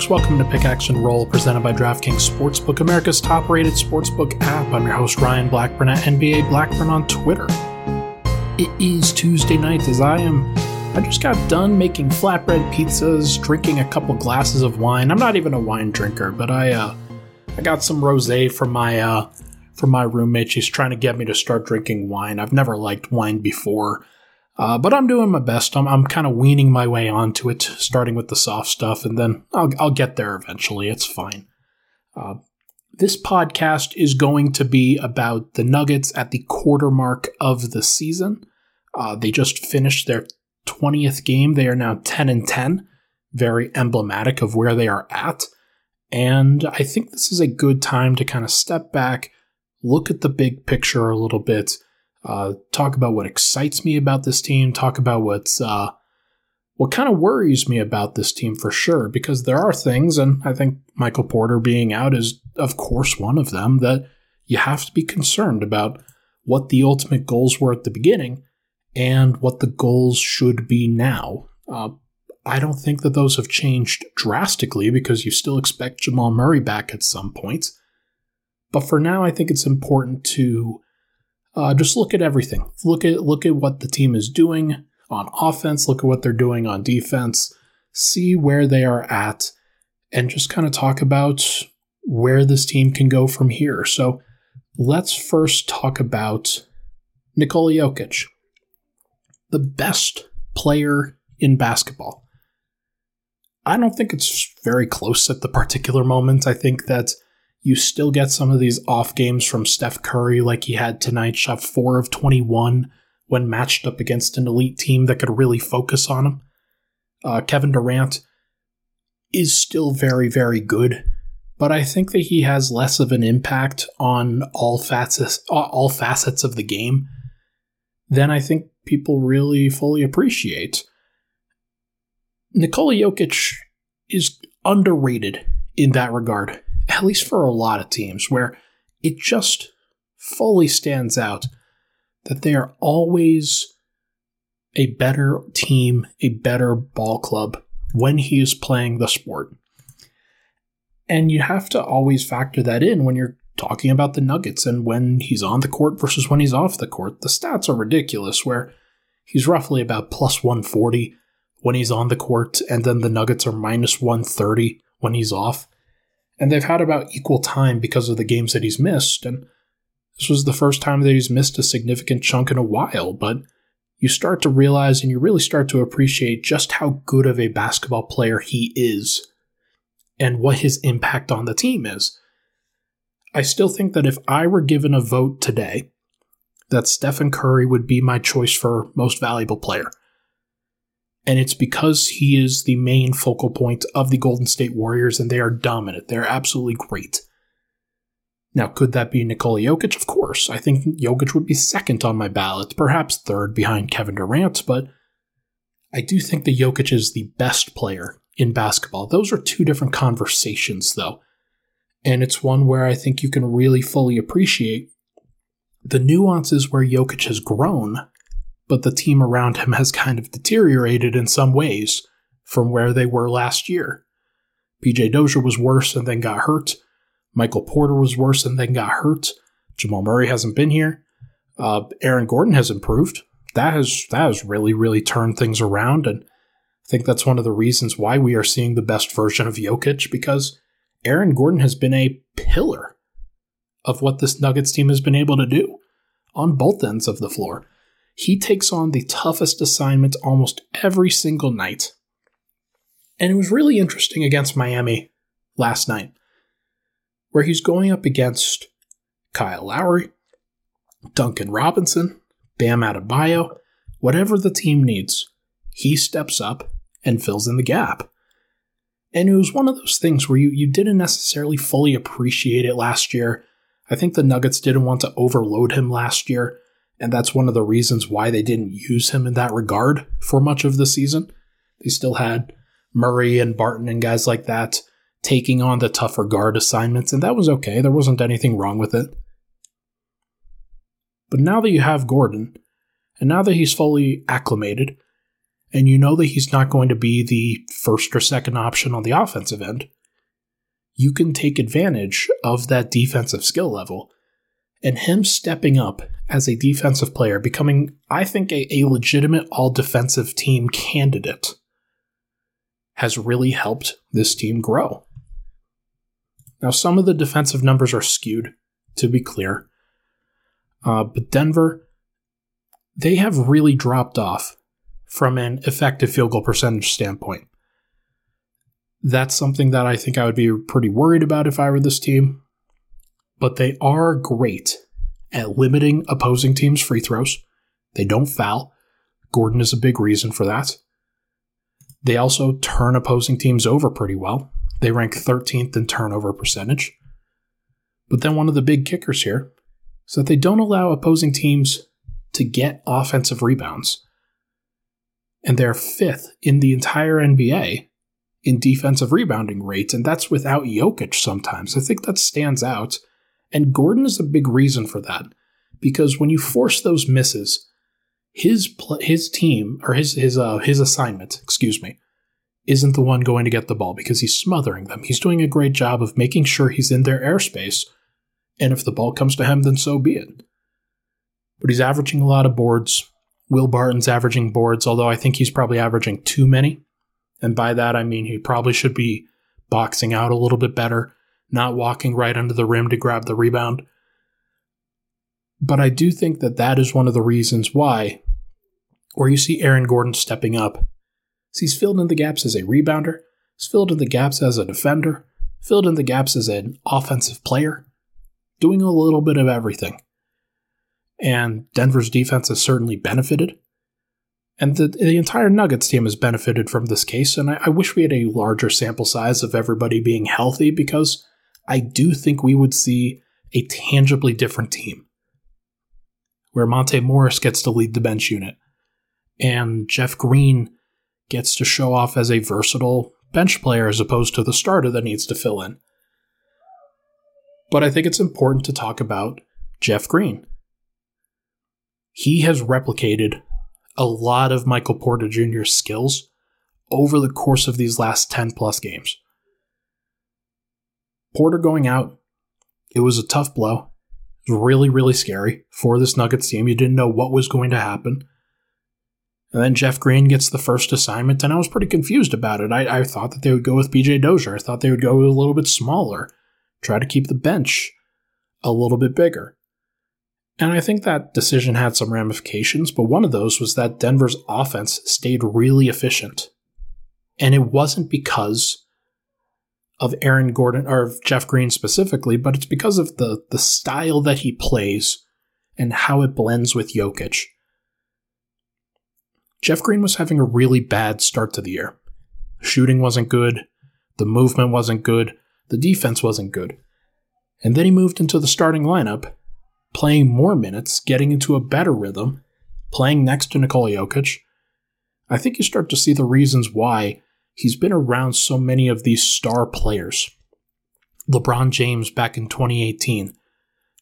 folks. Welcome to Pickaxe and Roll, presented by DraftKings Sportsbook, America's top rated sportsbook app. I'm your host, Ryan Blackburn at NBA Blackburn on Twitter. It is Tuesday night as I am. I just got done making flatbread pizzas, drinking a couple glasses of wine. I'm not even a wine drinker, but I uh, I got some rosé from my uh, from my roommate. She's trying to get me to start drinking wine. I've never liked wine before. Uh, but I'm doing my best. I'm, I'm kind of weaning my way onto it, starting with the soft stuff, and then I'll, I'll get there eventually. It's fine. Uh, this podcast is going to be about the Nuggets at the quarter mark of the season. Uh, they just finished their 20th game. They are now 10 and 10, very emblematic of where they are at. And I think this is a good time to kind of step back, look at the big picture a little bit, uh, talk about what excites me about this team, talk about what's uh, what kind of worries me about this team for sure, because there are things, and I think Michael Porter being out is, of course, one of them that you have to be concerned about what the ultimate goals were at the beginning and what the goals should be now. Uh, I don't think that those have changed drastically because you still expect Jamal Murray back at some point. But for now, I think it's important to uh, just look at everything. Look at look at what the team is doing on offense. Look at what they're doing on defense. See where they are at, and just kind of talk about where this team can go from here. So let's first talk about Nikola Jokic, the best player in basketball. I don't think it's very close at the particular moment. I think that you still get some of these off games from Steph Curry, like he had tonight, shot 4 of 21 when matched up against an elite team that could really focus on him. Uh, Kevin Durant is still very, very good, but I think that he has less of an impact on all facets, all facets of the game than I think people really fully appreciate. Nikola Jokic is underrated in that regard at least for a lot of teams, where it just fully stands out that they are always a better team, a better ball club when he is playing the sport. And you have to always factor that in when you're talking about the Nuggets and when he's on the court versus when he's off the court. The stats are ridiculous, where he's roughly about plus 140 when he's on the court, and then the Nuggets are minus 130 when he's off and they've had about equal time because of the games that he's missed. And this was the first time that he's missed a significant chunk in a while, but you start to realize and you really start to appreciate just how good of a basketball player he is and what his impact on the team is. I still think that if I were given a vote today, that Stephen Curry would be my choice for most valuable player and it's because he is the main focal point of the Golden State Warriors, and they are dominant. They're absolutely great. Now, could that be Nikola Jokic? Of course. I think Jokic would be second on my ballot, perhaps third behind Kevin Durant, but I do think that Jokic is the best player in basketball. Those are two different conversations, though. And it's one where I think you can really fully appreciate the nuances where Jokic has grown but the team around him has kind of deteriorated in some ways from where they were last year. PJ Dozier was worse and then got hurt. Michael Porter was worse and then got hurt. Jamal Murray hasn't been here. Uh, Aaron Gordon has improved. That has that has really really turned things around, and I think that's one of the reasons why we are seeing the best version of Jokic because Aaron Gordon has been a pillar of what this Nuggets team has been able to do on both ends of the floor he takes on the toughest assignment almost every single night. And it was really interesting against Miami last night, where he's going up against Kyle Lowry, Duncan Robinson, Bam Adebayo, whatever the team needs, he steps up and fills in the gap. And it was one of those things where you, you didn't necessarily fully appreciate it last year. I think the Nuggets didn't want to overload him last year and that's one of the reasons why they didn't use him in that regard for much of the season. They still had Murray and Barton and guys like that taking on the tougher guard assignments, and that was okay. There wasn't anything wrong with it. But now that you have Gordon, and now that he's fully acclimated, and you know that he's not going to be the first or second option on the offensive end, you can take advantage of that defensive skill level. And him stepping up as a defensive player, becoming, I think, a, a legitimate all defensive team candidate, has really helped this team grow. Now, some of the defensive numbers are skewed, to be clear. Uh, but Denver, they have really dropped off from an effective field goal percentage standpoint. That's something that I think I would be pretty worried about if I were this team. But they are great at limiting opposing teams' free throws. They don't foul. Gordon is a big reason for that. They also turn opposing teams over pretty well. They rank 13th in turnover percentage. But then one of the big kickers here is that they don't allow opposing teams to get offensive rebounds. And they're fifth in the entire NBA in defensive rebounding rates, and that's without Jokic sometimes. I think that stands out. And Gordon is a big reason for that. Because when you force those misses, his pl- his team or his his uh, his assignment, excuse me, isn't the one going to get the ball because he's smothering them. He's doing a great job of making sure he's in their airspace, and if the ball comes to him, then so be it. But he's averaging a lot of boards. Will Barton's averaging boards, although I think he's probably averaging too many. And by that I mean he probably should be boxing out a little bit better, not walking right under the rim to grab the rebound. But I do think that that is one of the reasons why, where you see Aaron Gordon stepping up, he's filled in the gaps as a rebounder, he's filled in the gaps as a defender, filled in the gaps as an offensive player, doing a little bit of everything. And Denver's defense has certainly benefited. And the, the entire Nuggets team has benefited from this case, and I, I wish we had a larger sample size of everybody being healthy because I do think we would see a tangibly different team where Monte Morris gets to lead the bench unit and Jeff Green gets to show off as a versatile bench player as opposed to the starter that needs to fill in. But I think it's important to talk about Jeff Green. He has replicated a lot of Michael Porter Jr.'s skills over the course of these last 10 plus games. Porter going out, it was a tough blow It was really, really scary for this Nuggets team. You didn't know what was going to happen. And then Jeff Green gets the first assignment, and I was pretty confused about it. I, I thought that they would go with PJ Dozier. I thought they would go a little bit smaller, try to keep the bench a little bit bigger. And I think that decision had some ramifications, but one of those was that Denver's offense stayed really efficient. And it wasn't because of Aaron Gordon or of Jeff Green specifically, but it's because of the the style that he plays and how it blends with Jokic. Jeff Green was having a really bad start to the year. Shooting wasn't good, the movement wasn't good, the defense wasn't good. And then he moved into the starting lineup, playing more minutes, getting into a better rhythm, playing next to Nikola Jokic. I think you start to see the reasons why he's been around so many of these star players. LeBron James back in 2018,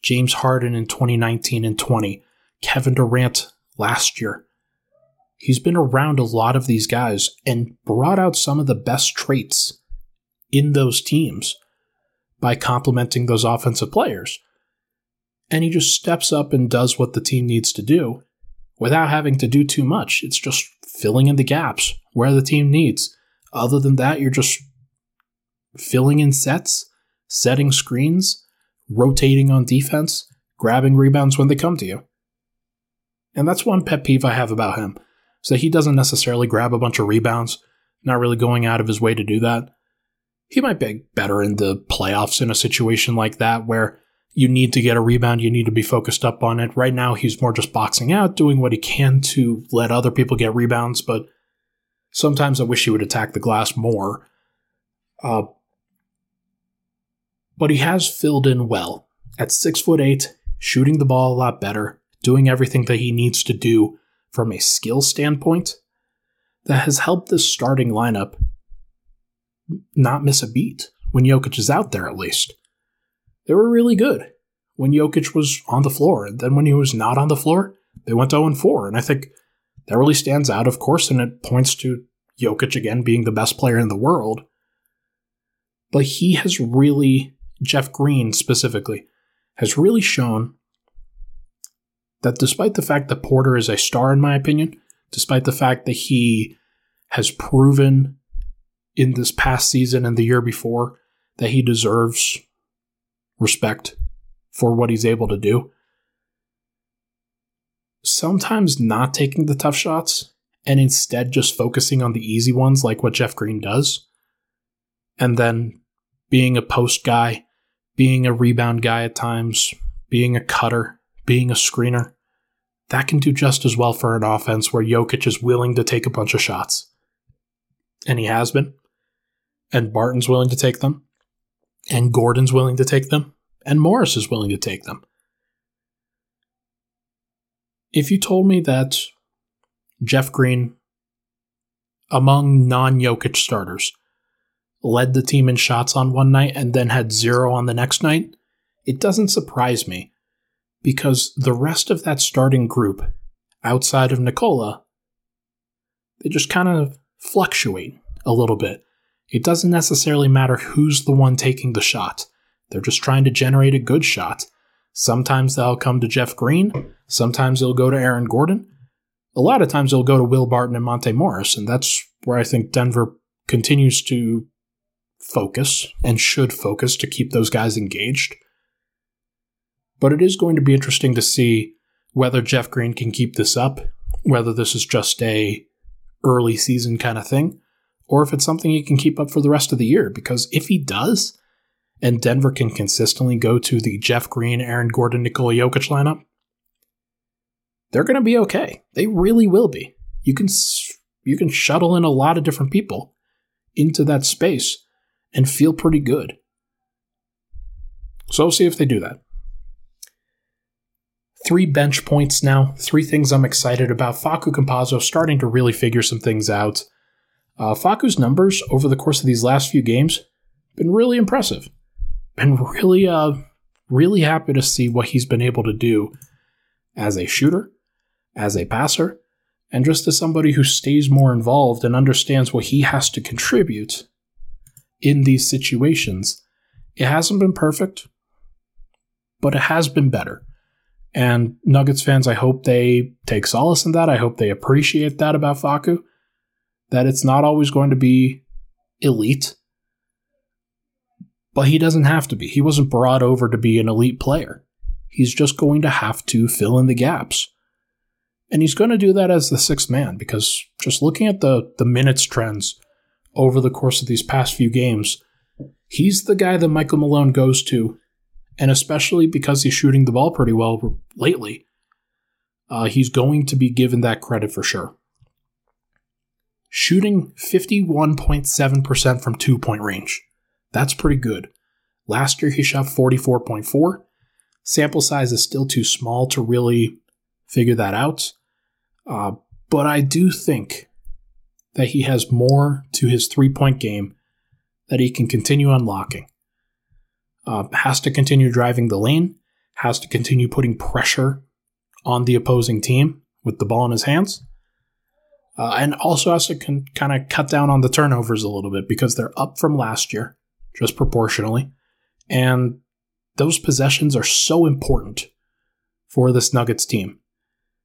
James Harden in 2019 and 20, Kevin Durant last year. He's been around a lot of these guys and brought out some of the best traits in those teams by complementing those offensive players. And he just steps up and does what the team needs to do without having to do too much. It's just filling in the gaps where the team needs. Other than that, you're just filling in sets, setting screens, rotating on defense, grabbing rebounds when they come to you. And that's one pet peeve I have about him. So he doesn't necessarily grab a bunch of rebounds, not really going out of his way to do that. He might be better in the playoffs in a situation like that where you need to get a rebound, you need to be focused up on it. Right now, he's more just boxing out, doing what he can to let other people get rebounds, but Sometimes I wish he would attack the glass more. Uh, but he has filled in well. At six foot eight, shooting the ball a lot better, doing everything that he needs to do from a skill standpoint, that has helped this starting lineup not miss a beat when Jokic is out there, at least. They were really good when Jokic was on the floor. And then when he was not on the floor, they went 0 4. And I think That really stands out, of course, and it points to Jokic again being the best player in the world. But he has really, Jeff Green specifically, has really shown that despite the fact that Porter is a star, in my opinion, despite the fact that he has proven in this past season and the year before that he deserves respect for what he's able to do. Sometimes not taking the tough shots and instead just focusing on the easy ones, like what Jeff Green does, and then being a post guy, being a rebound guy at times, being a cutter, being a screener, that can do just as well for an offense where Jokic is willing to take a bunch of shots. And he has been. And Barton's willing to take them. And Gordon's willing to take them. And Morris is willing to take them. If you told me that Jeff Green, among non Jokic starters, led the team in shots on one night and then had zero on the next night, it doesn't surprise me because the rest of that starting group, outside of Nikola, they just kind of fluctuate a little bit. It doesn't necessarily matter who's the one taking the shot. They're just trying to generate a good shot. Sometimes they'll come to Jeff Green. Sometimes they'll go to Aaron Gordon. A lot of times they'll go to Will Barton and Monte Morris, and that's where I think Denver continues to focus and should focus to keep those guys engaged. But it is going to be interesting to see whether Jeff Green can keep this up, whether this is just a early season kind of thing, or if it's something he can keep up for the rest of the year. Because if he does, and Denver can consistently go to the Jeff Green, Aaron Gordon, Nikola Jokic lineup, they're going to be okay. They really will be. You can you can shuttle in a lot of different people into that space and feel pretty good. So we'll see if they do that. Three bench points now, three things I'm excited about. Facu Campazzo starting to really figure some things out. Uh, Facu's numbers over the course of these last few games have been really impressive. Been really, uh, really happy to see what he's been able to do as a shooter, as a passer, and just as somebody who stays more involved and understands what he has to contribute in these situations. It hasn't been perfect, but it has been better. And Nuggets fans, I hope they take solace in that. I hope they appreciate that about Facu, that it's not always going to be elite. But he doesn't have to be. He wasn't brought over to be an elite player. He's just going to have to fill in the gaps. And he's going to do that as the sixth man because just looking at the, the minutes trends over the course of these past few games, he's the guy that Michael Malone goes to and especially because he's shooting the ball pretty well lately, uh, he's going to be given that credit for sure. Shooting 51.7% from two point range. That's pretty good. Last year he shot 44.4. Sample size is still too small to really figure that out. Uh, but I do think that he has more to his three point game that he can continue unlocking uh, has to continue driving the lane, has to continue putting pressure on the opposing team with the ball in his hands, uh, and also has to con- kind of cut down on the turnovers a little bit because they're up from last year, just proportionally. And those possessions are so important for this Nuggets team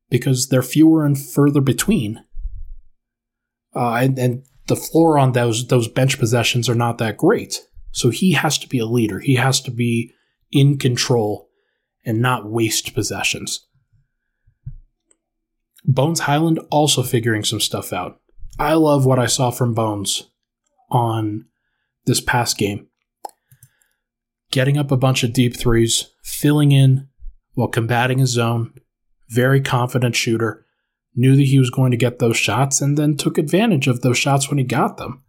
because they're fewer and further between. Uh, and, and the floor on those those bench possessions are not that great. So he has to be a leader. He has to be in control and not waste possessions. Bones Hyland also figuring some stuff out. I love what I saw from Bones on this past game. Getting up a bunch of deep threes, filling in while combating his zone, very confident shooter, knew that he was going to get those shots and then took advantage of those shots when he got them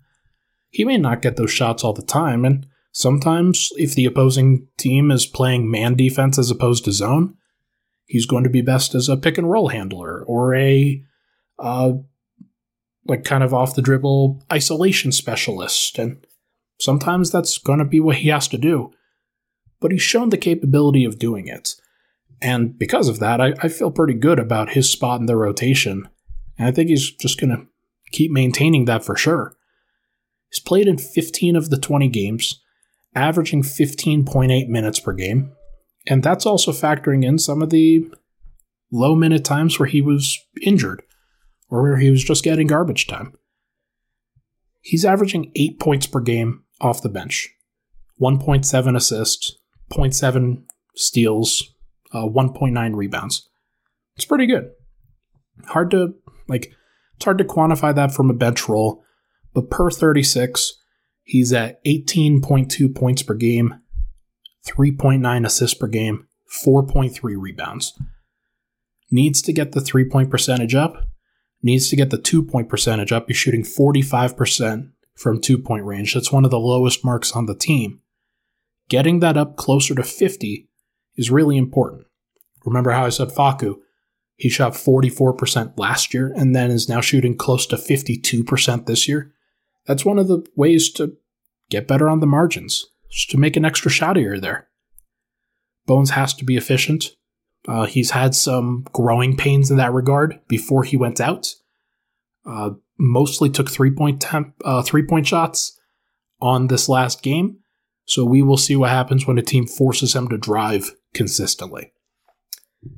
he may not get those shots all the time. And sometimes, if the opposing team is playing man defense as opposed to zone, he's going to be best as a pick and roll handler or a, uh, like kind of off the dribble isolation specialist. And sometimes that's going to be what he has to do. But he's shown the capability of doing it. And because of that, I, I feel pretty good about his spot in the rotation And I think he's just going to keep maintaining that for sure. He's played in 15 of the 20 games, averaging 15.8 minutes per game. And that's also factoring in some of the low minute times where he was injured or where he was just getting garbage time. He's averaging 8 points per game off the bench, 1.7 assists, 0.7 steals, uh, 1.9 rebounds. It's pretty good. Hard to, like, it's hard to quantify that from a bench role, but per 36, he's at 18.2 points per game, 3.9 assists per game, 4.3 rebounds. Needs to get the three point percentage up, needs to get the two point percentage up. He's shooting 45% from two point range. That's one of the lowest marks on the team. Getting that up closer to 50 is really important. Remember how I said Facu? He shot 44% last year and then is now shooting close to 52% this year. That's one of the ways to get better on the margins, just to make an extra shot here or there. Bones has to be efficient. Uh, he's had some growing pains in that regard before he went out. Uh, mostly took three point temp, uh, three point shots on this last game. So we will see what happens when a team forces him to drive consistently. And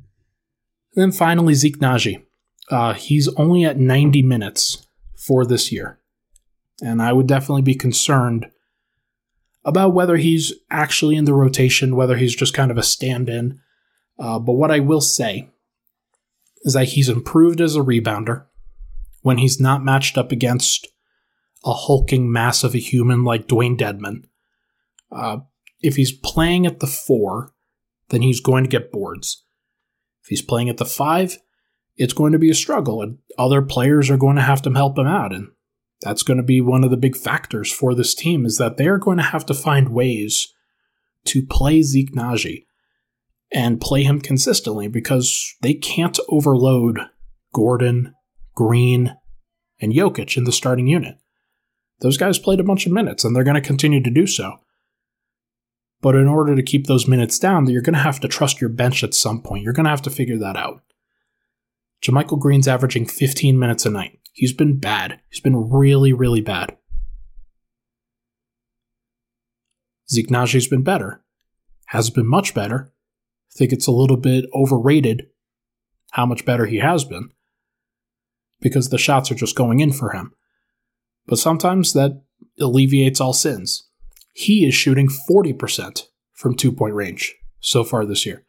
then finally, Zeke Nnaji. Uh, he's only at 90 minutes for this year. And I would definitely be concerned about whether he's actually in the rotation, whether he's just kind of a stand in. Uh, but what I will say is that he's improved as a rebounder when he's not matched up against a hulking mass of a human like Dewayne Dedmon. Uh, if he's playing at the four, then he's going to get boards. If he's playing at the five, it's going to be a struggle, and other players are going to have to help him out. And that's going to be one of the big factors for this team is that they are going to have to find ways to play Zeke Nnaji and play him consistently because they can't overload Gordon, Green, and Jokic in the starting unit. Those guys played a bunch of minutes and they're going to continue to do so. But in order to keep those minutes down, you're going to have to trust your bench at some point. You're going to have to figure that out. JaMychal Green's averaging 15 minutes a night. He's been bad. He's been really, really bad. Zeke Nnaji's been better. Has been much better. I think it's a little bit overrated how much better he has been because the shots are just going in for him. But sometimes that alleviates all sins. He is shooting 40% from two point range so far this year.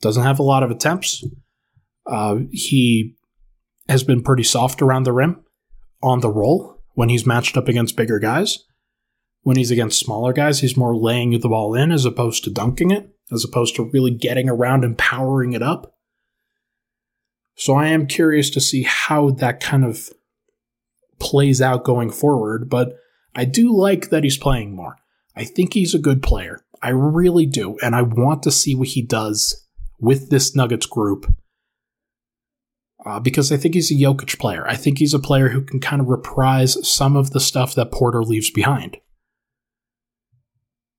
Doesn't have a lot of attempts. Uh, he has been pretty soft around the rim on the roll when he's matched up against bigger guys. When he's against smaller guys, he's more laying the ball in as opposed to dunking it, as opposed to really getting around and powering it up. So I am curious to see how that kind of plays out going forward, but I do like that he's playing more. I think he's a good player. I really do, and I want to see what he does with this Nuggets group uh, because I think he's a Jokic player. I think he's a player who can kind of reprise some of the stuff that Porter leaves behind.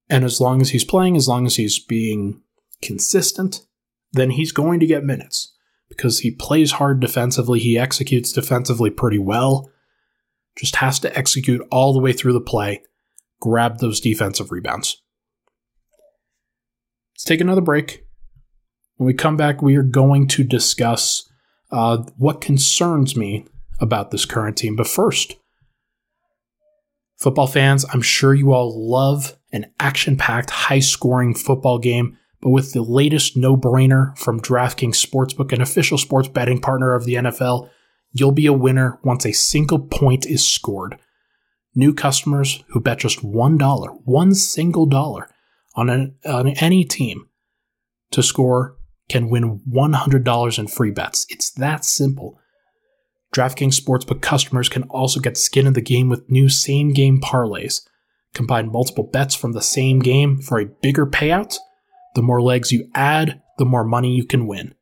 And as long as he's playing, as long as he's being consistent, then he's going to get minutes because he plays hard defensively. He executes defensively pretty well. Just has to execute all the way through the play, grab those defensive rebounds. Let's take another break. When we come back, we are going to discuss uh, what concerns me about this current team. But first, football fans, I'm sure you all love an action packed, high scoring football game. But with the latest no brainer from DraftKings Sportsbook, an official sports betting partner of the NFL, you'll be a winner once a single point is scored. New customers who bet just $1, one single dollar on, an, on any team to score can win $100 in free bets. It's that simple. DraftKings Sportsbook customers can also get skin in the game with new same game parlays. Combine multiple bets from the same game for a bigger payout. The more legs you add, the more money you can win.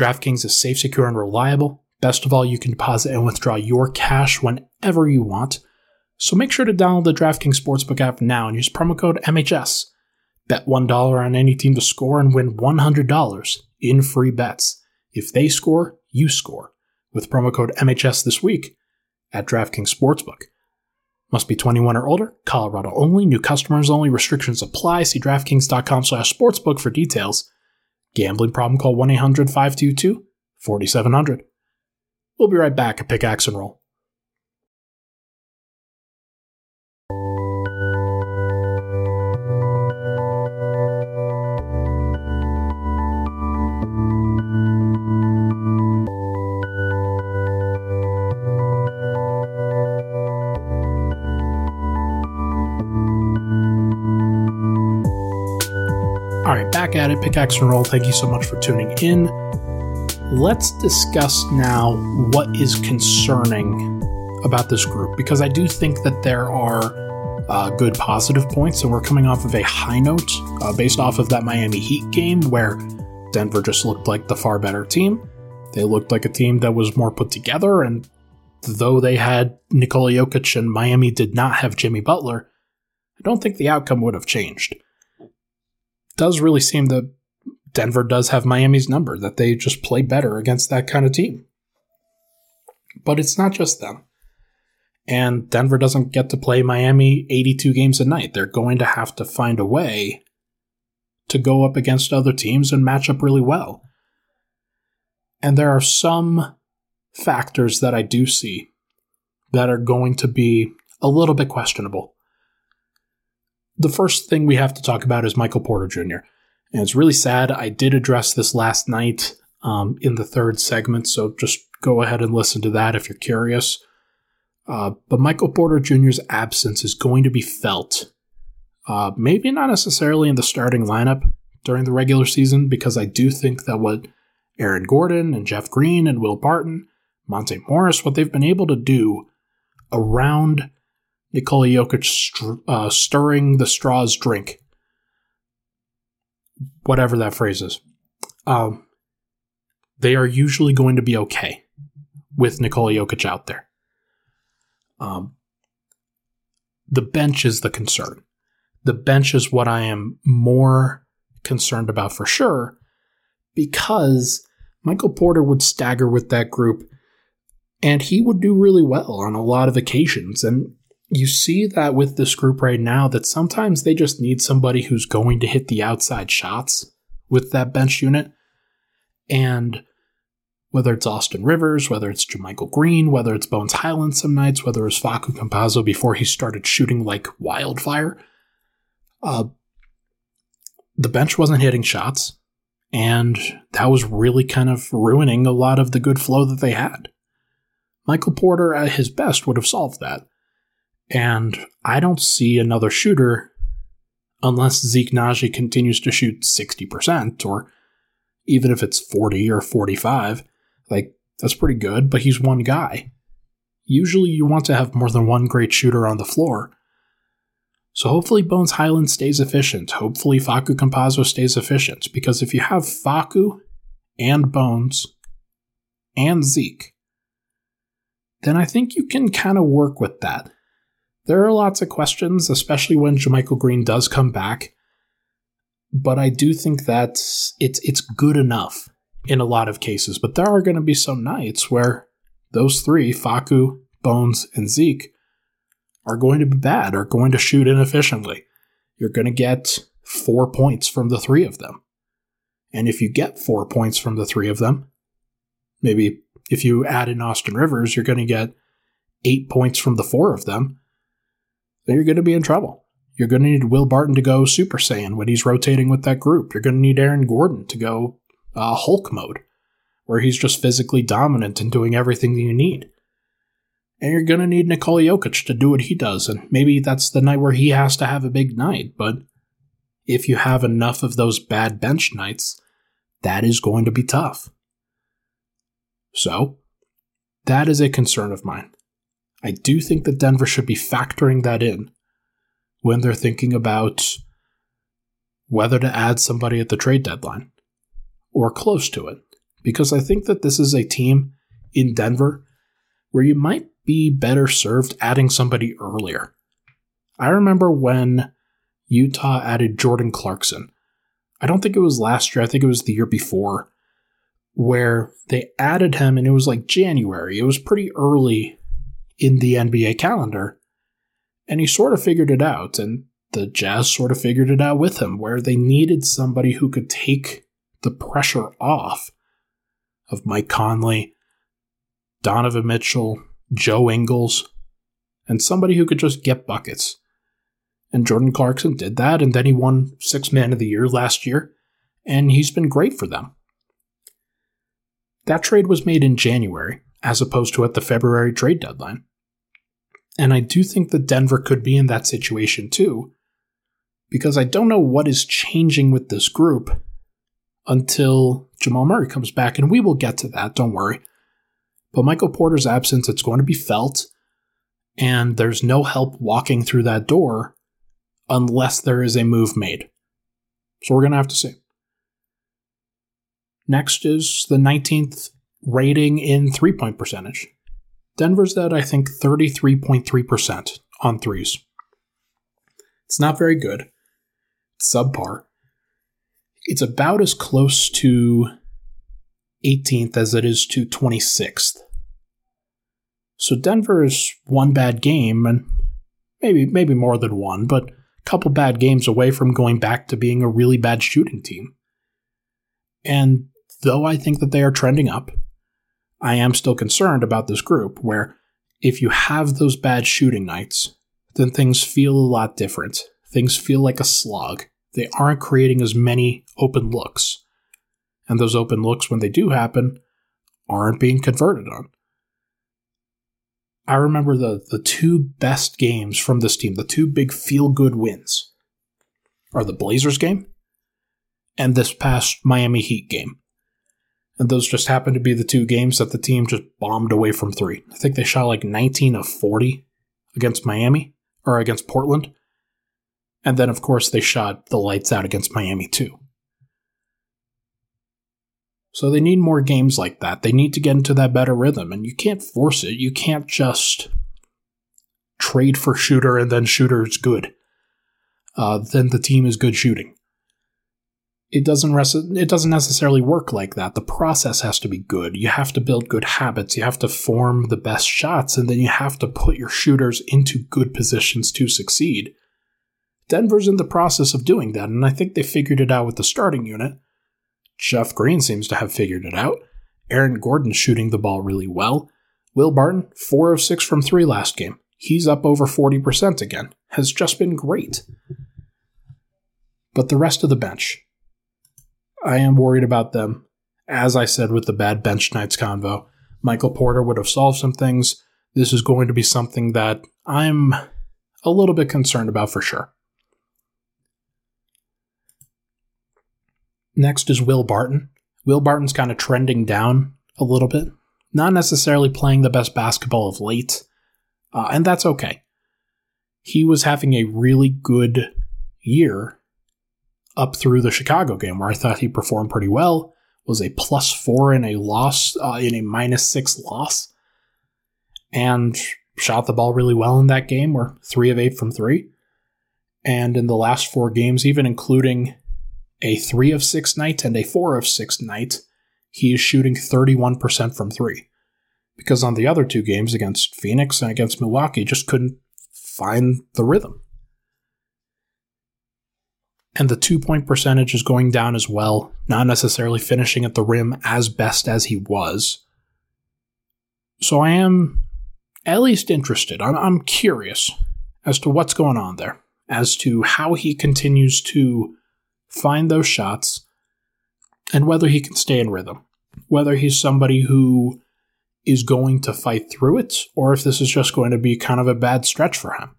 DraftKings is safe, secure, and reliable. Best of all, you can deposit and withdraw your cash whenever you want. So make sure to download the DraftKings Sportsbook app now and use promo code MHS. Bet $1 on any team to score and win $100 in free bets. If they score, you score with promo code MHS this week at DraftKings Sportsbook. Must be 21 or older, Colorado only, new customers only, restrictions apply. See DraftKings.com slash sportsbook for details. Gambling problem, call 1 800 522 4700. We'll be right back at Pickaxe and Roll. Back at it, Pickaxe and Roll. Thank you so much for tuning in. Let's discuss now what is concerning about this group because I do think that there are uh, good positive points, and we're coming off of a high note uh, based off of that Miami Heat game where Denver just looked like the far better team. They looked like a team that was more put together, and though they had Nikola Jokic and Miami did not have Jimmy Butler, I don't think the outcome would have changed does really seem that Denver does have Miami's number, that they just play better against that kind of team. But it's not just them. And Denver doesn't get to play Miami 82 games a night. They're going to have to find a way to go up against other teams and match up really well. And there are some factors that I do see that are going to be a little bit questionable the first thing we have to talk about is Michael Porter Jr. And it's really sad. I did address this last night um, in the third segment, so just go ahead and listen to that if you're curious. Uh, but Michael Porter Jr.'s absence is going to be felt. Uh, maybe not necessarily in the starting lineup during the regular season, because I do think that what Aaron Gordon and Jeff Green and Will Barton, Monte Morris, what they've been able to do around Nikola Jokic uh, stirring the straws drink. Whatever that phrase is. Um, they are usually going to be okay with Nikola Jokic out there. Um, the bench is the concern. The bench is what I am more concerned about for sure because Michael Porter would stagger with that group and he would do really well on a lot of occasions. And you see that with this group right now that sometimes they just need somebody who's going to hit the outside shots with that bench unit. And whether it's Austin Rivers, whether it's JaMychal Green, whether it's Bones Hyland some nights, whether it's Facu Campazzo before he started shooting like wildfire, uh, the bench wasn't hitting shots. And that was really kind of ruining a lot of the good flow that they had. Michael Porter, at his best, would have solved that. And I don't see another shooter unless Zeke Nnaji continues to shoot 60%, or even if it's 40 or 45. Like, that's pretty good, but he's one guy. Usually you want to have more than one great shooter on the floor. So hopefully Bones Hyland stays efficient. Hopefully Facu Campazzo stays efficient. Because if you have Facu and Bones and Zeke, then I think you can kind of work with that. There are lots of questions, especially when JaMychal Green does come back. But I do think that it's it's good enough in a lot of cases. But there are going to be some nights where those three, Facu, Bones, and Zeke, are going to be bad, are going to shoot inefficiently. You're going to get four points from the three of them. And if you get four points from the three of them, maybe if you add in Austin Rivers, you're going to get eight points from the four of them then you're going to be in trouble. You're going to need Will Barton to go Super Saiyan when he's rotating with that group. You're going to need Aaron Gordon to go uh, Hulk mode, where he's just physically dominant and doing everything that you need. And you're going to need Nikola Jokic to do what he does. And maybe that's the night where he has to have a big night. But if you have enough of those bad bench nights, that is going to be tough. So, that is a concern of mine. I do think that Denver should be factoring that in when they're thinking about whether to add somebody at the trade deadline or close to it. Because I think that this is a team in Denver where you might be better served adding somebody earlier. I remember when Utah added Jordan Clarkson. I don't think it was last year, I think it was the year before. where they added him and it was like January. It was pretty early in the NBA calendar. And he sort of figured it out. And the Jazz sort of figured it out with him, where they needed somebody who could take the pressure off of Mike Conley, Donovan Mitchell, Joe Ingles, and somebody who could just get buckets. And Jordan Clarkson did that, and then he won Six Man of the Year last year, and he's been great for them. That trade was made in January, as opposed to at the February trade deadline. And I do think that Denver could be in that situation too, because I don't know what is changing with this group until Jamal Murray comes back, and we will get to that, don't worry. But Michael Porter's absence, it's going to be felt, and there's no help walking through that door unless there is a move made. So we're going to have to see. Next is the 19th rating in three point percentage. Denver's at, I think, 33.3% on threes. It's not very good. It's subpar. It's about as close to 18th as it is to 26th. So Denver is one bad game, and maybe maybe more than one, but a couple bad games away from going back to being a really bad shooting team. And though I think that they are trending up, I am still concerned about this group where if you have those bad shooting nights, then things feel a lot different. Things feel like a slog. They aren't creating as many open looks. And those open looks, when they do happen, aren't being converted on. I remember the, the two best games from this team, the two big feel good wins, are the Blazers game and this past Miami Heat game. And those just happened to be the two games that the team just bombed away from three. I think they shot like 19 of 40 against Miami or against Portland. And then, of course, they shot the lights out against Miami too. So they need more games like that. They need to get into that better rhythm, and you can't force it. You can't just trade for shooter and then shooter is good. Uh, then the team is good shooting it doesn't res- it doesn't necessarily work like that. The process has to be good. You have to build good habits. You have to form the best shots, and then you have to put your shooters into good positions to succeed. Denver's in the process of doing that, and I think they figured it out with the starting unit. Jeff Green seems to have figured it out. Aaron Gordon shooting the ball really well. Will Barton, 4 of 6 from 3 last game. He's up over 40% again. Has just been great. But the rest of the bench, I am worried about them. As I said with the bad bench nights convo, Michael Porter would have solved some things. This is going to be something that I'm a little bit concerned about for sure. Next is Will Barton. Will Barton's kind of trending down a little bit, not necessarily playing the best basketball of late, uh, and that's okay. He was having a really good year up through the Chicago game, where I thought he performed pretty well. Was a plus four in a loss, uh, in a minus six loss, and shot the ball really well in that game, where three of eight from three. And in the last four games, even including a three of six night and a four of six night, he is shooting 31% from three. Because on the other two games against Phoenix and against Milwaukee, just couldn't find the rhythm and the two point percentage is going down as well, not necessarily finishing at the rim as best as he was. So I am at least interested. I'm, I'm curious as to what's going on there, as to how he continues to find those shots and whether he can stay in rhythm, whether he's somebody who is going to fight through it, or if this is just going to be kind of a bad stretch for him.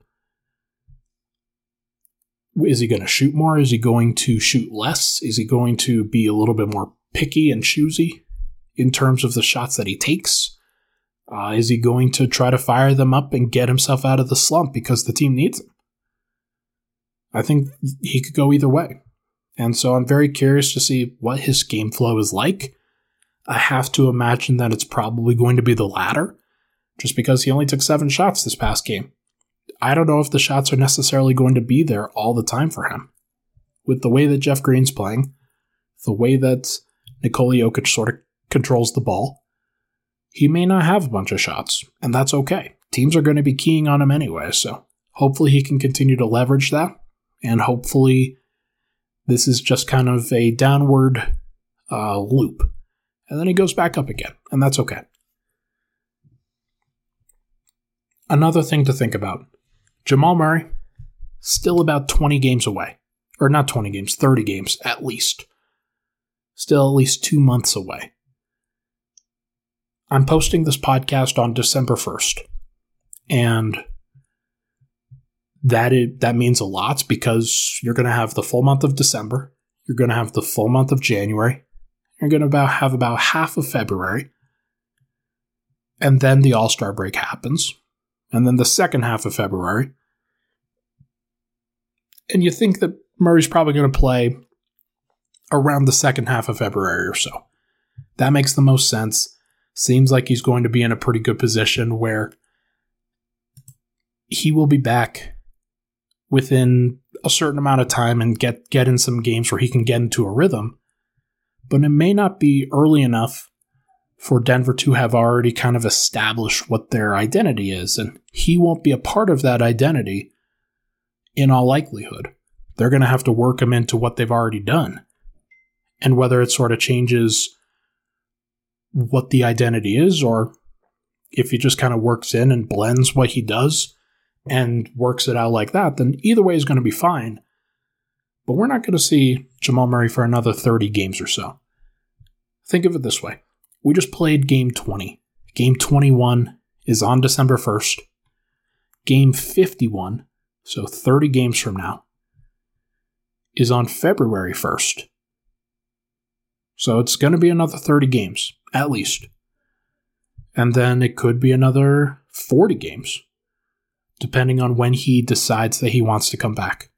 Is he going to shoot more? Is he going to shoot less? Is he going to be a little bit more picky and choosy in terms of the shots that he takes? Uh, is he going to try to fire them up and get himself out of the slump because the team needs him? I think he could go either way. And so I'm very curious to see what his game flow is like. I have to imagine that it's probably going to be the latter, just because he only took seven shots this past game. I don't know if the shots are necessarily going to be there all the time for him. With the way that Jeff Green's playing, the way that Nikola Jokic sort of controls the ball, he may not have a bunch of shots, and that's okay. Teams are going to be keying on him anyway, so hopefully he can continue to leverage that, and hopefully this is just kind of a downward uh, loop. And then he goes back up again, and that's okay. Another thing to think about Jamal Murray, still about 20 games away. Or not 20 games, 30 games at least. Still at least two months away. I'm posting this podcast on December 1st. And that is, that means a lot because you're going to have the full month of December, you're going to have the full month of January, you're going to about have about half of February, and then the All Star break happens, and then the second half of February. And you think that Murray's probably going to play around the second half of February or so. That makes the most sense. Seems like he's going to be in a pretty good position where he will be back within a certain amount of time and get get in some games where he can get into a rhythm. But it may not be early enough for Denver to have already kind of established what their identity is, and he won't be a part of that identity in all likelihood. They're going to have to work him into what they've already done. And whether it sort of changes what the identity is, or if he just kind of works in and blends what he does and works it out like that, then either way is going to be fine. But we're not going to see Jamal Murray for another 30 games or so. Think of it this way we just played game 20. Game 21 is on December 1st. Game 51, so 30 games from now, is on February 1st. So it's going to be another 30 games, at least. And then it could be another 40 games, depending on when he decides that he wants to come back.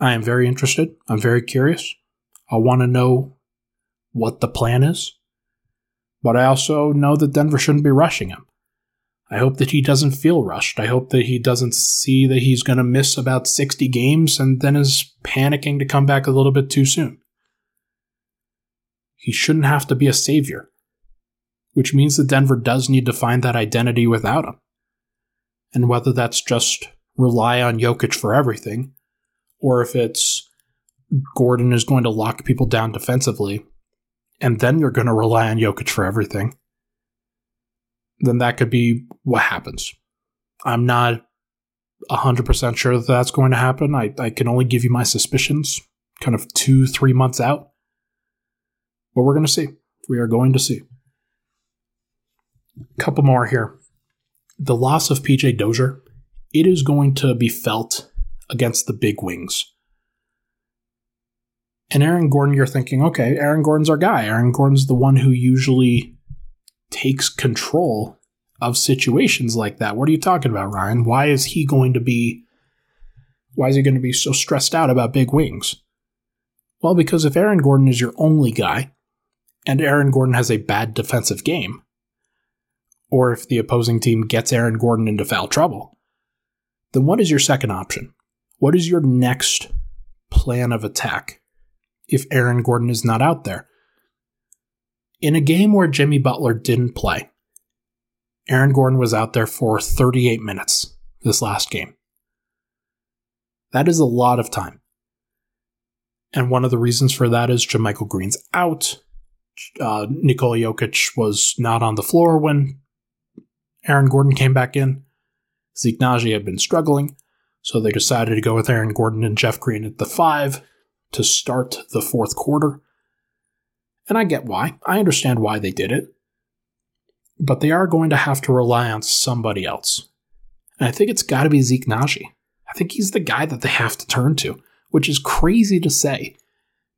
I am very interested. I'm very curious. I want to know what the plan is. But I also know that Denver shouldn't be rushing him. I hope that he doesn't feel rushed. I hope that he doesn't see that he's going to miss about 60 games and then is panicking to come back a little bit too soon. He shouldn't have to be a savior, which means that Denver does need to find that identity without him. And whether that's just rely on Jokic for everything, or if it's Gordon is going to lock people down defensively and then you're going to rely on Jokic for everything, then that could be what happens. I'm not 100% sure that that's going to happen. I, I can only give you my suspicions kind of two, three months out. But we're going to see. We are going to see. A couple more here. The loss of PJ Dozier, it is going to be felt against the big wings. And Aaron Gordon, you're thinking, okay, Aaron Gordon's our guy. Aaron Gordon's the one who usually takes control of situations like that. What are you talking about, Ryan? Why is he going to be why is he going to be so stressed out about big wings? Well, because if Aaron Gordon is your only guy, and Aaron Gordon has a bad defensive game, or if the opposing team gets Aaron Gordon into foul trouble, then what is your second option? What is your next plan of attack? If Aaron Gordon is not out there. In a game where Jimmy Butler didn't play, Aaron Gordon was out there for 38 minutes this last game. That is a lot of time. And one of the reasons for that is JaMychal Green's out. Uh, Nikola Jokic was not on the floor when Aaron Gordon came back in. Zeke Nnaji had been struggling, so they decided to go with Aaron Gordon and Jeff Green at the five to start the fourth quarter. And I get why. I understand why they did it. But they are going to have to rely on somebody else. And I think it's got to be Zeke Nnaji. I think he's the guy that they have to turn to, which is crazy to say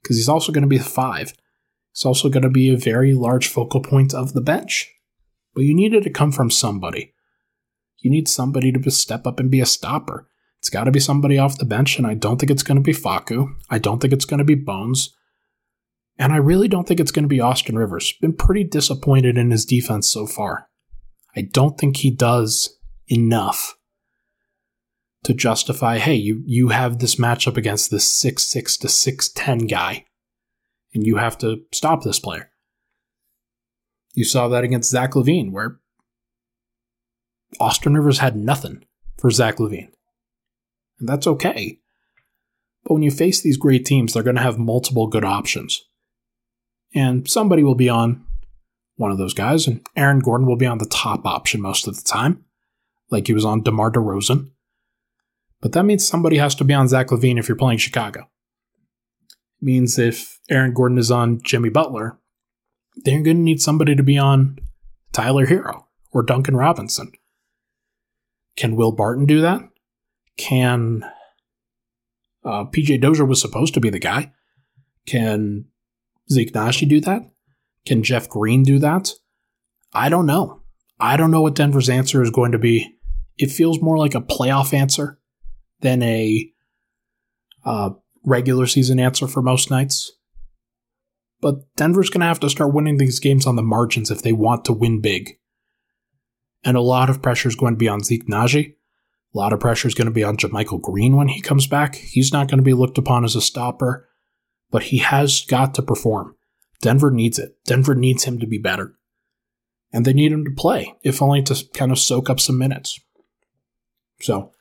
because he's also going to be the five. He's also going to be a very large focal point of the bench. But you need it to come from somebody. You need somebody to step up and be a stopper. It's got to be somebody off the bench, and I don't think it's going to be Facu. I don't think it's going to be Bones. And I really don't think it's going to be Austin Rivers. Been pretty disappointed in his defense so far. I don't think he does enough to justify, hey, you, you have this matchup against this 6'6 to 6'10 guy, and you have to stop this player. You saw that against Zach LaVine, where Austin Rivers had nothing for Zach LaVine. And that's okay. But when you face these great teams, they're going to have multiple good options. And somebody will be on one of those guys, and Aaron Gordon will be on the top option most of the time, like he was on DeMar DeRozan. But that means somebody has to be on Zach LaVine if you're playing Chicago. It means if Aaron Gordon is on Jimmy Butler, then you're going to need somebody to be on Tyler Herro or Duncan Robinson. Can Will Barton do that? Can uh, PJ Dozier was supposed to be the guy? Can Zeke Nnaji do that? Can Jeff Green do that? I don't know. I don't know what Denver's answer is going to be. It feels more like a playoff answer than a uh, regular season answer for most nights. But Denver's going to have to start winning these games on the margins if they want to win big. And a lot of pressure is going to be on Zeke Nnaji. A lot of pressure is going to be on JaMychal Green when he comes back. He's not going to be looked upon as a stopper, but he has got to perform. Denver needs it. Denver needs him to be better. And they need him to play, if only to kind of soak up some minutes. So,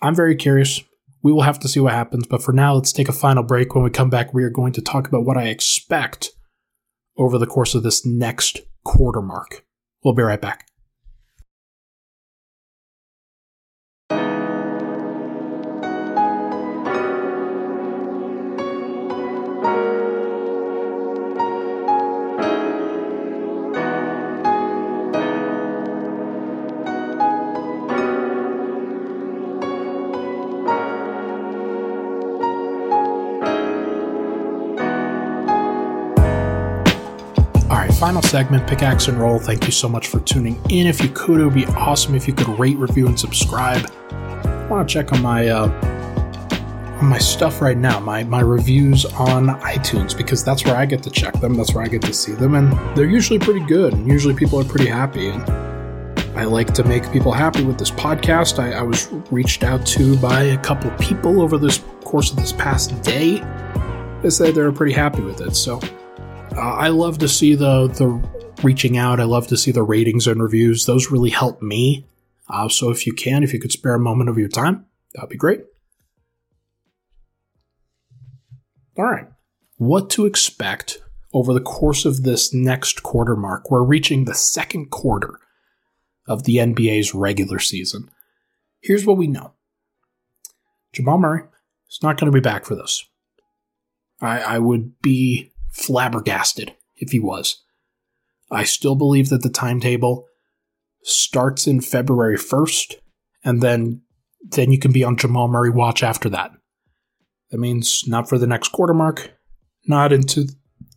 I'm very curious. We will have to see what happens, but for now, let's take a final break. When we come back, we are going to talk about what I expect over the course of this next quarter mark. We'll be right back. Segment, Pickaxe and Roll. Thank you so much for tuning in. If you could, it would be awesome if you could rate, review, and subscribe. I want to check on my uh, on my stuff right now, my my reviews on iTunes, because that's where I get to check them. That's where I get to see them, and they're usually pretty good. And usually people are pretty happy. And I like to make people happy with this podcast. I, I was reached out to by a couple people over this course of this past day. They said they were pretty happy with it. So uh, I love to see the the reaching out. I love to see the ratings and reviews. Those really help me. Uh, so if you can, if you could spare a moment of your time, that'd be great. All right. What to expect over the course of this next quarter mark? We're reaching the second quarter of the NBA's regular season. Here's what we know Jamal Murray is not going to be back for this. I, I would be flabbergasted if he was. I still believe that the timetable starts in February 1st, and then then you can be on Jamal Murray watch after that. That means not for the next quarter mark, not into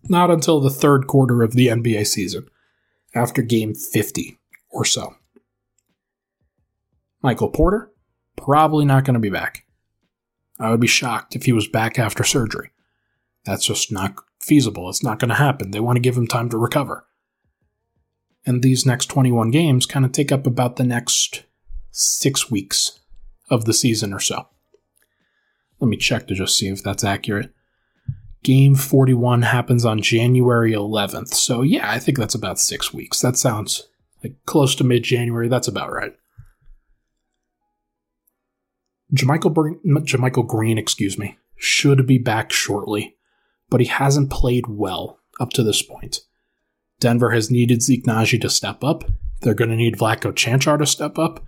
not until the third quarter of the NBA season, after game 50 or so. Michael Porter, probably not going to be back. I would be shocked if he was back after surgery. That's just not feasible. It's not going to happen. They want to give him time to recover. And these next 21 games kind of take up about the next six weeks of the season or so. Let me check to just see if that's accurate. Game 41 happens on January 11th. So, yeah, I think that's about six weeks. That sounds like close to mid January. That's about right. JaMychal, JaMychal Green, excuse me, should be back shortly but he hasn't played well up to this point. Denver has needed Zeke Nnaji to step up. They're going to need Vlatko Cancar to step up.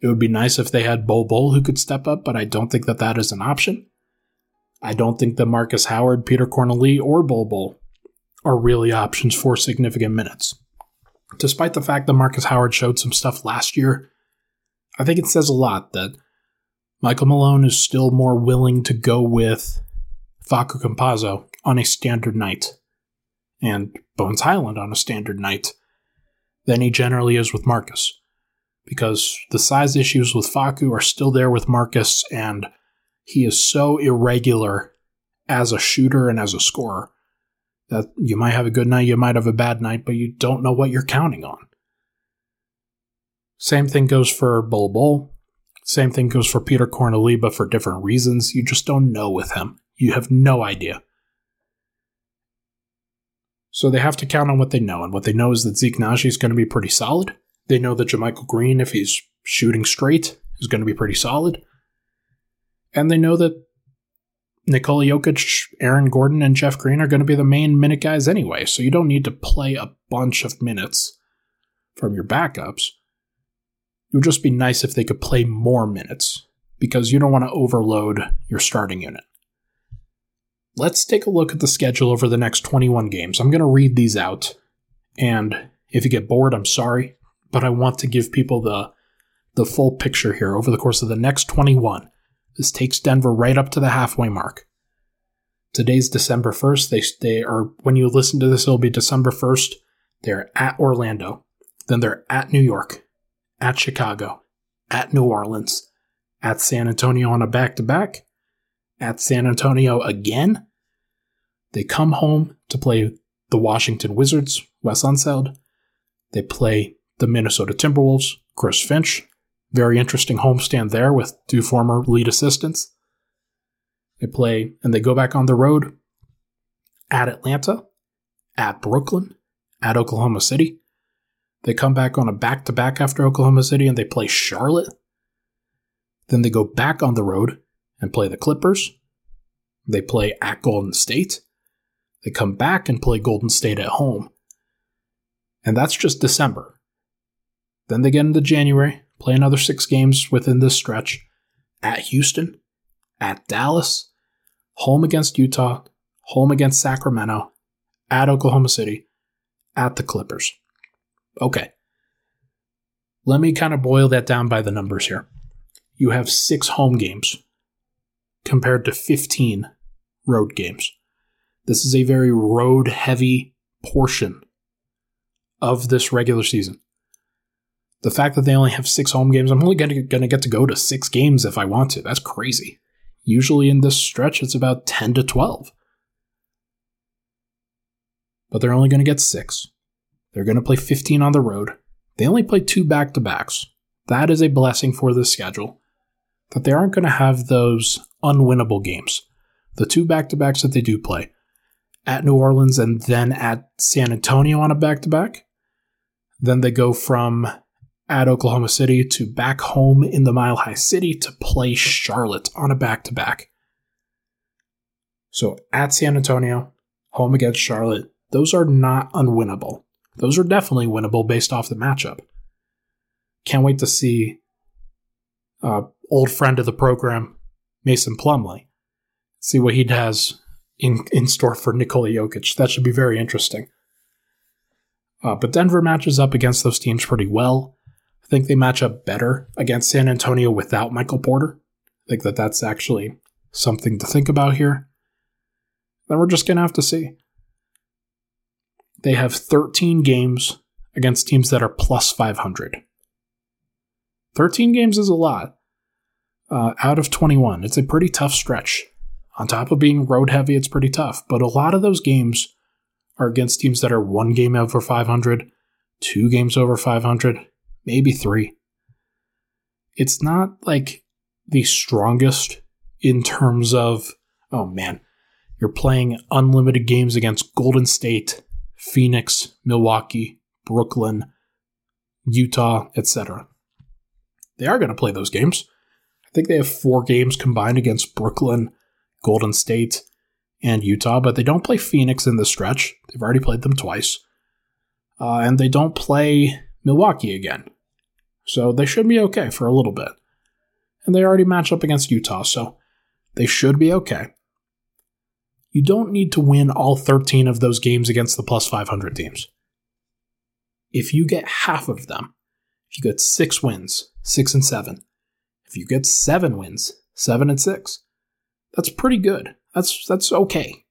It would be nice if they had Bol Bol who could step up, but I don't think that that is an option. I don't think that Marcus Howard, Petr Cornelie, or Bol Bol are really options for significant minutes. Despite the fact that Marcus Howard showed some stuff last year, I think it says a lot that Michael Malone is still more willing to go with Facu Campazzo on a standard night, and Bones Hyland on a standard night, than he generally is with Marcus. Because the size issues with Facu are still there with Marcus, and he is so irregular as a shooter and as a scorer that you might have a good night, you might have a bad night, but you don't know what you're counting on. Same thing goes for Bol. Same thing goes for Petr Cornelie, but for different reasons. You just don't know with him. You have no idea. So they have to count on what they know. And what they know is that Zeke Nnaji is going to be pretty solid. They know that JaMychal Green, if he's shooting straight, is going to be pretty solid. And they know that Nikola Jokic, Aaron Gordon, and Jeff Green are going to be the main minute guys anyway, so you don't need to play a bunch of minutes from your backups. It would just be nice if they could play more minutes because you don't want to overload your starting unit. Let's take a look at the schedule over the next 21 games. I'm going to read these out, and if you get bored, I'm sorry, but I want to give people the the full picture here over the course of the next 21. This takes Denver right up to the halfway mark. Today's December 1st. They, they are, when you listen to this, it'll be December 1st. They're at Orlando. Then they're at New York, at Chicago, at New Orleans, at San Antonio on a back to back, at San Antonio again. They come home to play the Washington Wizards, Wes Unseld. They play the Minnesota Timberwolves, Chris Finch, very interesting homestand there with two former lead assistants. They play and they go back on the road at Atlanta, at Brooklyn, at Oklahoma City. They come back on a back to back after Oklahoma City and they play Charlotte. Then they go back on the road and play the Clippers. They play at Golden State. They come back and play Golden State at home. And that's just December. Then they get into January play another six games within this stretch at Houston, at Dallas, home against Utah, home against Sacramento, at Oklahoma City, at the Clippers. Okay. Let me kind of boil that down by the numbers here. You have six home games compared to 15 road games. This is a very road heavy portion of this regular season the fact that they only have six home games, I'm only going to get to go to six games if I want to. That's crazy. Usually in this stretch, it's about 10 to 12. But they're only going to get six. They're going to play 15 on the road. They only play two back to backs. That is a blessing for the schedule. That they aren't going to have those unwinnable games. The two back to backs that they do play at New Orleans and then at San Antonio on a back to back. Then they go from at Oklahoma City to back home in the Mile High City to play Charlotte on a back to back. So at San Antonio, home against Charlotte, those are not unwinnable. Those are definitely winnable based off the matchup. Can't wait to see uh, old friend of the program, Mason Plumlee, see what he has in, in store for Nikola Jokic. That should be very interesting. Uh, but Denver matches up against those teams pretty well. I think they match up better against San Antonio without Michael Porter. I think that that's actually something to think about here. Then we're just going to have to see. They have 13 games against teams that are plus 500. 13 games is a lot. Uh, out of 21, it's a pretty tough stretch. On top of being road heavy, it's pretty tough. But a lot of those games are against teams that are one game over 500, two games over 500, maybe three. It's not like the strongest in terms of, oh man, you're playing unlimited games against Golden State, Phoenix, Milwaukee, Brooklyn, Utah, etc. They are going to play those games. Think they have four games combined against Brooklyn, Golden State, and Utah, but they don't play Phoenix in the stretch. They've already played them twice. Uh, and they don't play Milwaukee again. So they should be okay for a little bit. And they already match up against Utah, so they should be okay. You don't need to win all 13 of those games against the plus 500 teams. If you get half of them, if you get six wins, six and seven, if you get seven wins, seven and six, that's pretty good. That's that's okay.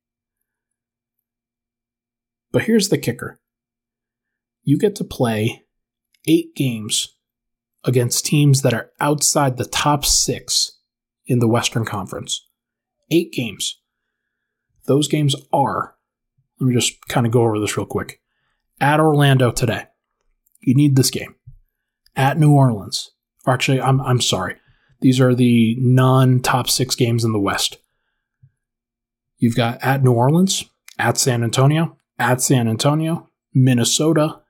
But here's the kicker. You get to play eight games against teams that are outside the top six in the Western Conference. Eight games. Those games are, let me just kind of go over this real quick. At Orlando today, you need this game. At New Orleans, or actually, I'm, I'm sorry. These are the non top six games in the West. You've got at New Orleans, at San Antonio, at San Antonio, Minnesota,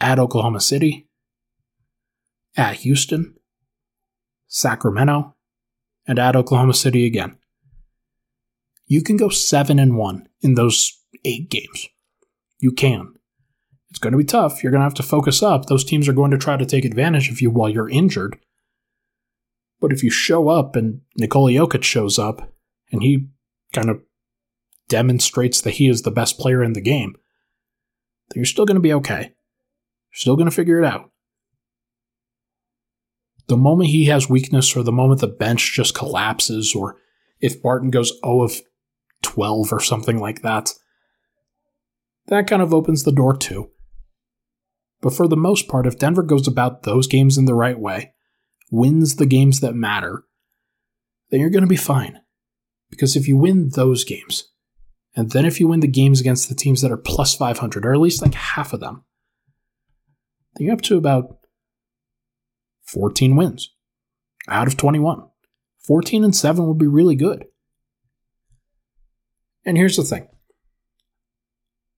at Oklahoma City, at Houston, Sacramento, and at Oklahoma City again. You can go 7 and 1 in those 8 games. You can. It's going to be tough. You're going to have to focus up. Those teams are going to try to take advantage of you while you're injured. But if you show up and Nikola Jokic shows up and he kind of demonstrates that he is the best player in the game, then you're still going to be okay. You're still going to figure it out. The moment he has weakness or the moment the bench just collapses or if Barton goes 0 of 12 or something like that, that kind of opens the door too. But for the most part, if Denver goes about those games in the right way, wins the games that matter, then you're going to be fine. Because if you win those games, and then if you win the games against the teams that are plus 500, or at least like half of them, then you're up to about 14 wins out of 21. 14 and 7 would be really good. And here's the thing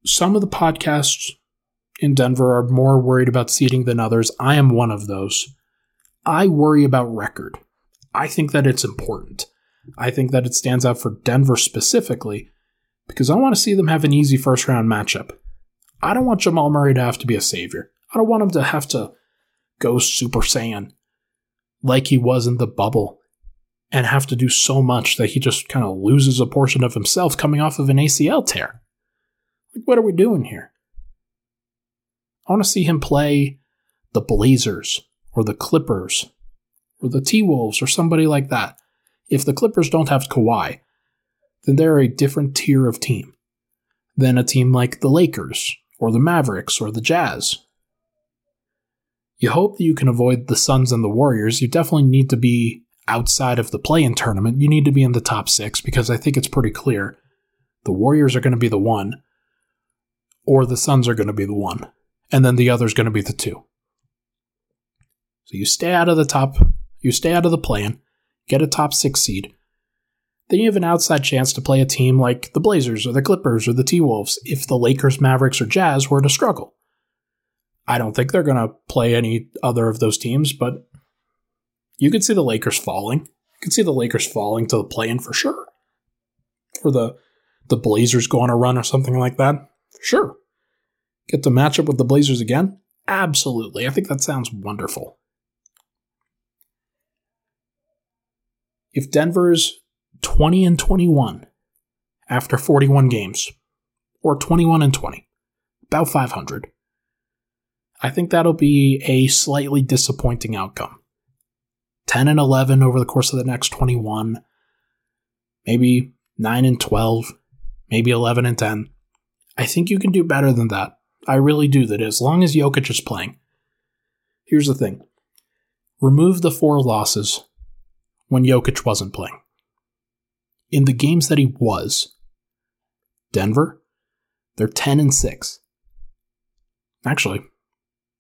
some of the podcasts in Denver are more worried about seeding than others. I am one of those. I worry about record. I think that it's important. I think that it stands out for Denver specifically because I want to see them have an easy first round matchup. I don't want Jamal Murray to have to be a savior. I don't want him to have to go Super Saiyan like he was in the bubble and have to do so much that he just kind of loses a portion of himself coming off of an ACL tear. Like, what are we doing here? I want to see him play the Blazers or the Clippers or the T Wolves or somebody like that. If the Clippers don't have Kawhi, then they're a different tier of team than a team like the Lakers or the Mavericks or the Jazz. You hope that you can avoid the Suns and the Warriors. You definitely need to be outside of the play in tournament. You need to be in the top six because I think it's pretty clear the Warriors are going to be the one, or the Suns are going to be the one, and then the other is going to be the two. So you stay out of the top, you stay out of the plan, get a top six seed. Then you have an outside chance to play a team like the Blazers or the Clippers or the T Wolves if the Lakers, Mavericks, or Jazz were to struggle. I don't think they're going to play any other of those teams, but you could see the Lakers falling. You could see the Lakers falling to the play-in for sure. Or the the Blazers go on a run or something like that. Sure. Get to match up with the Blazers again? Absolutely. I think that sounds wonderful. If Denver's 20 and 21 after 41 games, or 21 and 20, about 500, I think that'll be a slightly disappointing outcome. 10 and 11 over the course of the next 21, maybe 9 and 12, maybe 11 and 10. I think you can do better than that. I really do that as long as Jokic is playing. Here's the thing. Remove the four losses when Jokic wasn't playing. In the games that he was, Denver, they're 10 and 6. Actually,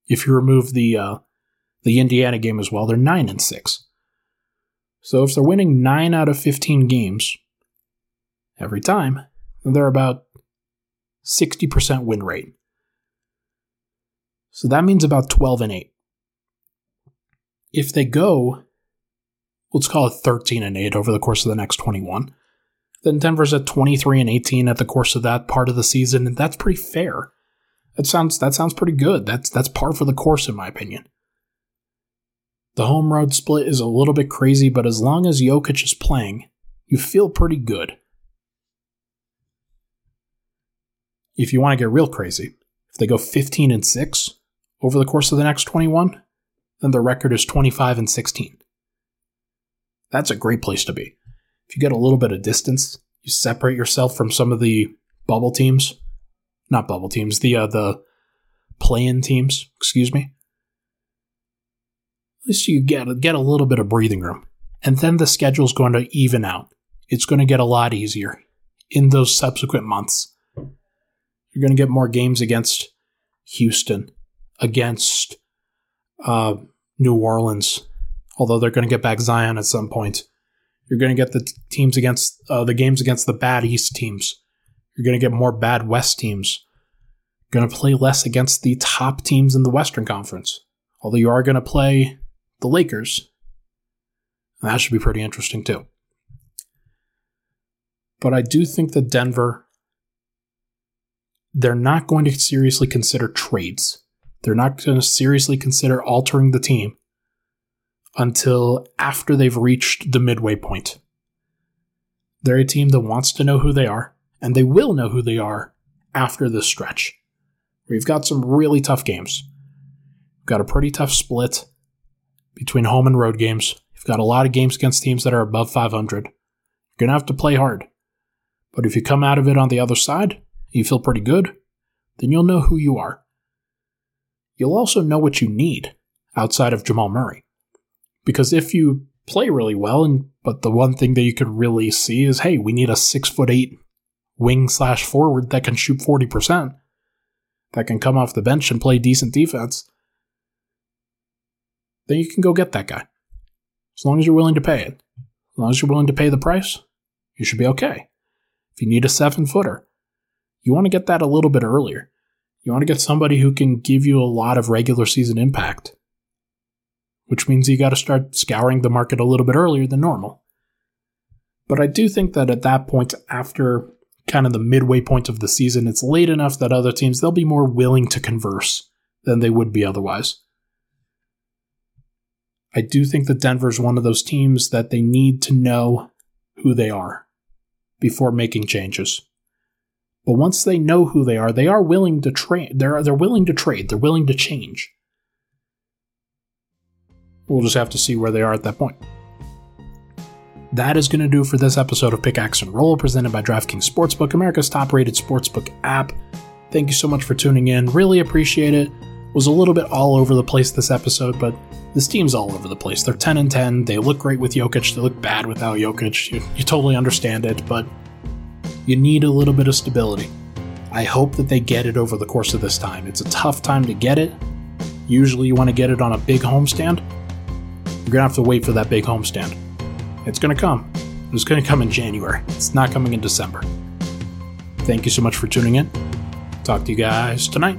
if you remove the uh, the Indiana game as well, they're 9 and 6. So if they're winning 9 out of 15 games every time, they're about 60% win rate. So that means about 12 and 8. If they go let's call it 13 and 8 over the course of the next 21. Then Denver's at 23 and 18 at the course of that part of the season, and that's pretty fair. That sounds that sounds pretty good. That's that's par for the course in my opinion. The home road split is a little bit crazy, but as long as Jokic is playing, you feel pretty good. If you want to get real crazy, if they go 15 and 6 over the course of the next 21, then the record is 25 and 16. That's a great place to be. If you get a little bit of distance, you separate yourself from some of the bubble teams, not bubble teams, the uh, the play-in teams, excuse me. At least you get get a little bit of breathing room, and then the schedule's going to even out. It's going to get a lot easier in those subsequent months. You're going to get more games against Houston, against uh, New Orleans, although they're going to get back Zion at some point. You're going to get the teams against uh, the games against the bad East teams. You're going to get more bad West teams. Going to play less against the top teams in the Western Conference. Although you are going to play the Lakers. That should be pretty interesting too. But I do think that Denver, they're not going to seriously consider trades. They're not going to seriously consider altering the team until after they've reached the midway point. They're a team that wants to know who they are, and they will know who they are after this stretch. We've got some really tough games. We've got a pretty tough split between home and road games. You've got a lot of games against teams that are above 500. You're going to have to play hard. But if you come out of it on the other side, you feel pretty good, then you'll know who you are. You'll also know what you need outside of Jamal Murray. Because if you play really well, and but the one thing that you could really see is, hey, we need a six foot eight wing slash forward that can shoot forty percent, that can come off the bench and play decent defense. Then you can go get that guy. As long as you're willing to pay it. As long as you're willing to pay the price, you should be okay. If you need a seven footer, you want to get that a little bit earlier. You want to get somebody who can give you a lot of regular season impact which means you got to start scouring the market a little bit earlier than normal. But I do think that at that point, after kind of the midway point of the season, it's late enough that other teams they'll be more willing to converse than they would be otherwise. I do think that Denver's one of those teams that they need to know who they are before making changes. But once they know who they are, they are willing to trade. They're they're willing to trade. They're willing to change. We'll just have to see where they are at that point. That is going to do for this episode of Pickaxe and Roll, presented by DraftKings Sportsbook, America's top rated sportsbook app. Thank you so much for tuning in. Really appreciate it. Was a little bit all over the place this episode, but this team's all over the place. They're 10 and 10. They look great with Jokic. They look bad without Jokic. You, you totally understand it, but you need a little bit of stability. I hope that they get it over the course of this time. It's a tough time to get it. Usually, you want to get it on a big homestand you're to have to wait for that big homestand. It's to come. It's to come in January. It's not coming in December. Thank you so much for tuning in. Talk to you guys tonight.